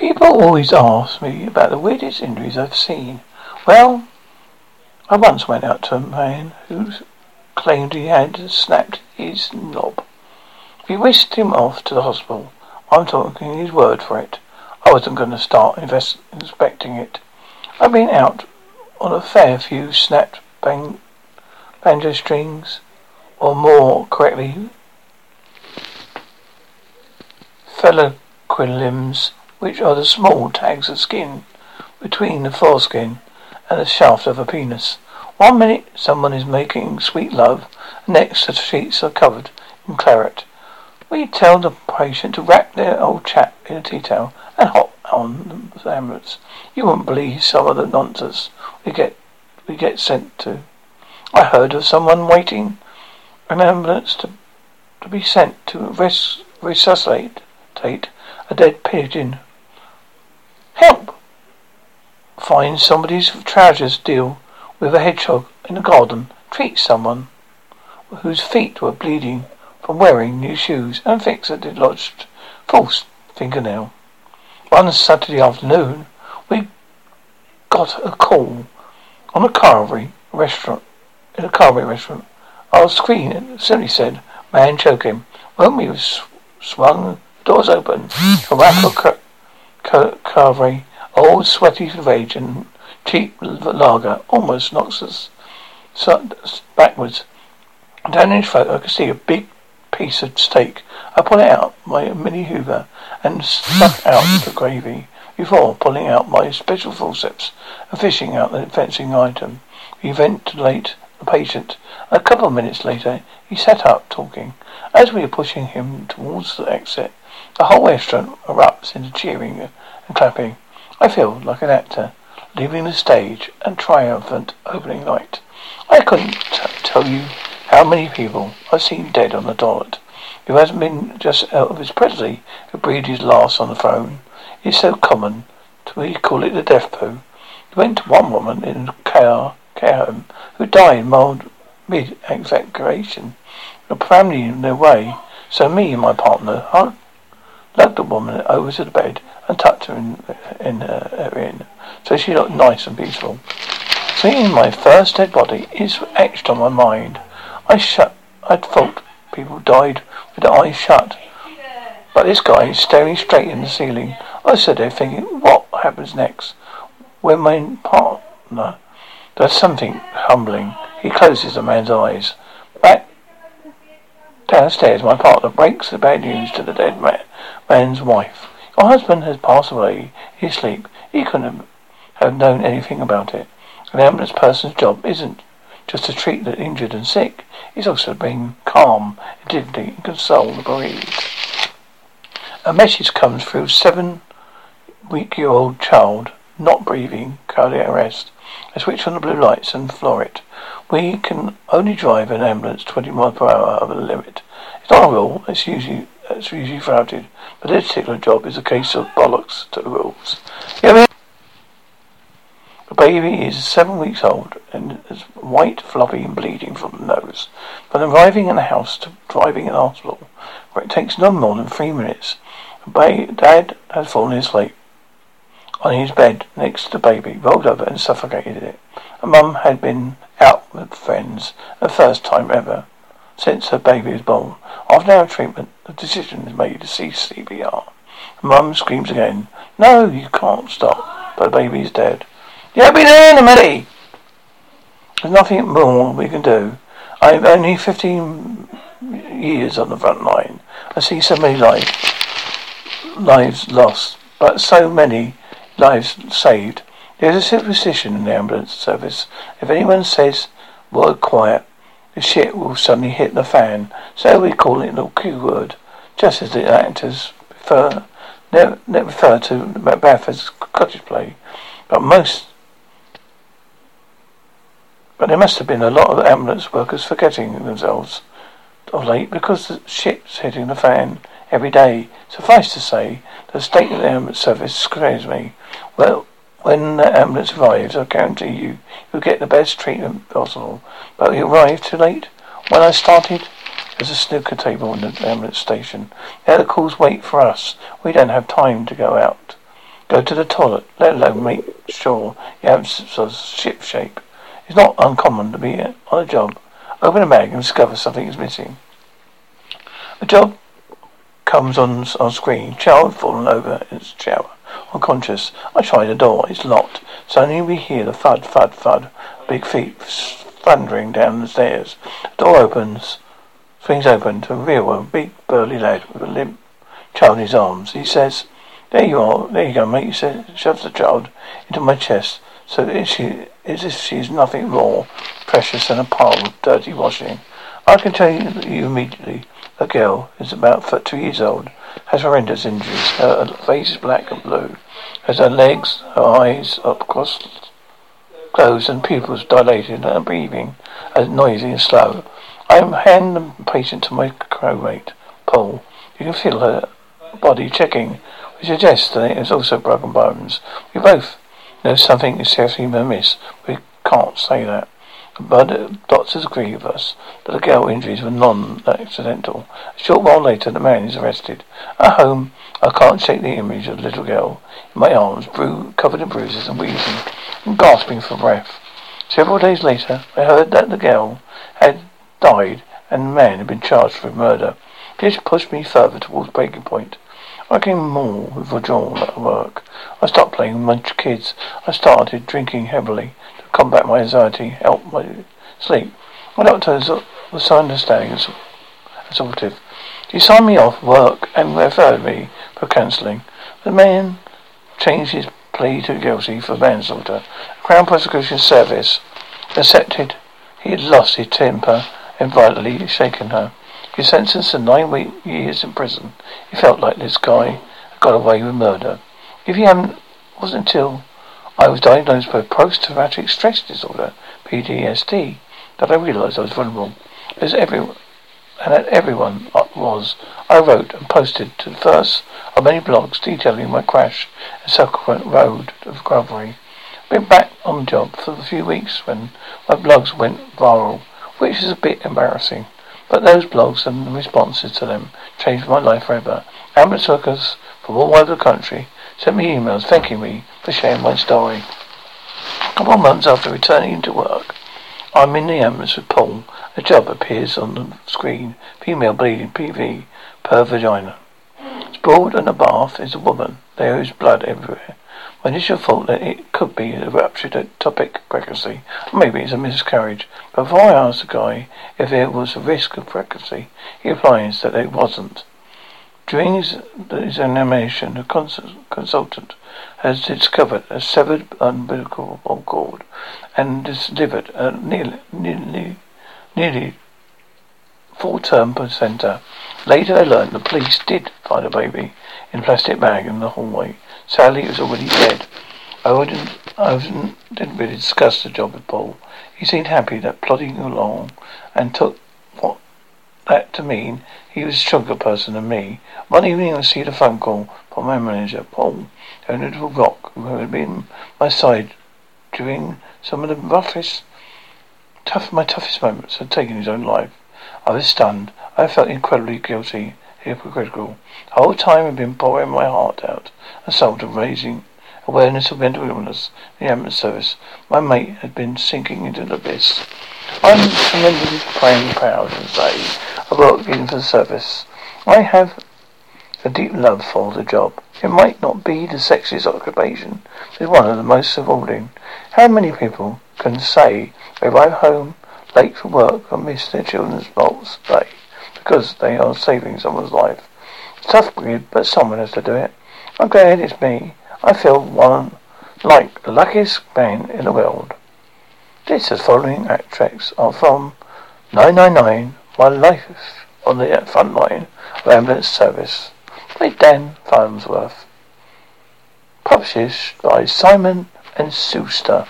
People always ask me about the weirdest injuries I've seen. Well, I once went out to a man who claimed he had snapped his knob. We whisked him off to the hospital. I'm talking his word for it. I wasn't going to start invest- inspecting it. I've been out on a fair few snapped bang- banjo strings, or more correctly, fellow limbs, which are the small tags of skin between the foreskin and the shaft of a penis. One minute someone is making sweet love, the next the sheets are covered in claret. We tell the patient to wrap their old chap in a tea towel and hop on the ambulance. You wouldn't believe some of the nonsense we get we get sent to. I heard of someone waiting an ambulance to to be sent to res, resuscitate a dead pigeon. Help! Find somebody's trousers deal with a hedgehog in the garden. Treat someone whose feet were bleeding from wearing new shoes and fix a dislodged false fingernail. One Saturday afternoon, we got a call on a carvery restaurant, in a carvery restaurant. Our screen simply said, man choking. When we sw- swung, doors open, a car- carvery, old sweaty rage and cheap lager almost knocks us backwards. Down in his throat, I could see a big piece of steak. I pulled it out my mini Hoover and stuck out the gravy before pulling out my special forceps and fishing out the fencing item. We ventilate the patient. A couple of minutes later, he sat up talking. As we were pushing him towards the exit, the whole restaurant erupts into cheering and clapping. I feel like an actor leaving the stage and triumphant opening night. I couldn't t- tell you how many people I've seen dead on the toilet who hasn't been just Elvis Presley who breathed his last on the phone? It's so common to we call it the death poo. We went to one woman in a care, care home who died mild mid evacuation. The family in their way, so me and my partner lugged the woman over to the bed and tucked her in, in uh, her in, so she looked nice and peaceful. Seeing my first dead body is etched on my mind. I shut. I'd thought people died with their eyes shut. But this guy is staring straight in the ceiling. I stood there thinking, what happens next? When my partner does something humbling, he closes the man's eyes. Back downstairs, my partner breaks the bad news to the dead man, man's wife. Your husband has passed away in his sleep. He couldn't have known anything about it. An ambulance person's job isn't just to treat the injured and sick. It's also to bring calm dignity and console the bereaved. A message comes through seven week year old child not breathing, cardiac arrest. I switch on the blue lights and floor it. We can only drive an ambulance 20 miles per hour over the limit. It's not a rule. It's usually usually flouted. But this particular job is a case of bollocks to the rules. Yeah, the baby is seven weeks old and is white, floppy, and bleeding from the nose. From arriving in the house to driving in the hospital, where it takes no more than three minutes, Dad has fallen asleep on his bed next to the baby, rolled over and suffocated it. And Mum had been out with friends, the first time ever since her baby was born. After our treatment, the decision is made to cease CPR. Mum screams again, No, you can't stop, but the baby is dead. Yeah, be there in a minute. There's nothing more we can do. I'm only 15 years on the front line. I see so many lives, lives lost, but so many lives saved. There's a superstition in the ambulance service. If anyone says word quiet, the shit will suddenly hit the fan. So we call it the Q word, just as the actors prefer, never, never refer to Macbeth as Scottish play. But most but there must have been a lot of ambulance workers forgetting themselves of late because the shit's hitting the fan every day. Suffice to say, the state of the ambulance service scares me. Well, when the ambulance arrives, I guarantee you, you'll get the best treatment possible. But you arrive too late. When I started, there's a snooker table in the ambulance station. The other calls wait for us. We don't have time to go out go to the toilet, let alone make sure you have ship shape. It's not uncommon to be on a job, open a bag and discover something is missing. The job comes on on screen. Child fallen over in his shower, unconscious. I try the door. It's locked. Suddenly we hear the thud, thud, thud. Big feet thundering down the stairs. Door opens, swings open to reveal a big burly lad with a limp child in his arms. He says, "There you are. There you go, mate." He says, shoves the child into my chest. So is she is if she's nothing more precious than a pile of dirty washing. I can tell you immediately the girl is about two years old, has horrendous injuries. Her face is black and blue, has her legs, her eyes up closed, closed and pupils dilated, and her breathing as noisy and slow. I hand the patient to my co-mate, Paul. You can feel her body checking, which suggests that it has also broken bones. We both know something is seriously amiss. We can't say that. But uh, doctors agree with us that the girl injuries were non-accidental. A short while later, the man is arrested. At home, I can't shake the image of the little girl in my arms, bru- covered in bruises and wheezing and gasping for breath. Several days later, I heard that the girl had died and the man had been charged with murder. This pushed me further towards breaking point. I became more withdrawn at work. I stopped playing with my kids. I started drinking heavily combat my anxiety, help my sleep. My doctor was so understanding and supportive. He signed me off work and referred me for counselling. The man changed his plea to guilty for manslaughter. Crown Prosecution Service accepted he had lost his temper and violently shaken her. He sentenced to nine years in prison. He felt like this guy had got away with murder. If he hadn't, it wasn't until I was diagnosed with post-traumatic stress disorder, PTSD, that I realized I was vulnerable. As everyone, and that everyone was, I wrote and posted to the first of many blogs detailing my crash and subsequent road of recovery. Been back on the job for a few weeks when my blogs went viral, which is a bit embarrassing. But those blogs and the responses to them changed my life forever. Ambulance workers from all over the country sent me emails thanking me for sharing my story. A couple of months after returning to work, I'm in the ambulance with Paul. A job appears on the screen. Female bleeding PV per vagina. Sprawled in a bath is a woman. There is blood everywhere. My initial thought that it could be a ruptured ectopic pregnancy. Maybe it's a miscarriage. But before I asked the guy if there was a risk of pregnancy, he replies that it wasn't. During his examination, the consultant has discovered a severed umbilical cord and delivered a nearly, nearly, nearly full-term placenta. Later, I learned the police did find a baby in a plastic bag in the hallway. Sadly, it was already dead. I wouldn't, I didn't really discuss the job with Paul. He seemed happy that plodding along and took what that to mean he was a stronger person than me. One evening I received a phone call from my manager, Paul, a little rock, who had been my side during some of the roughest, tough, my toughest moments, had taken his own life. I was stunned. I felt incredibly guilty, hypocritical. The whole time I'd been pouring my heart out, and salt of raising awareness of mental illness in the ambulance service. My mate had been sinking into the abyss. I'm tremendously proud, proud and say I work in for the service. I have a deep love for the job. It might not be the sexiest occupation, but it's one of the most rewarding. How many people can say they arrive home late for work or miss their children's bolts day because they are saving someone's life? It's tough, but someone has to do it. I'm glad it's me. I feel one like the luckiest man in the world. This is following extracts are from 999 My Life on the Front Line of Ambulance Service by Dan Farnworth. Published by Simon and Schuster.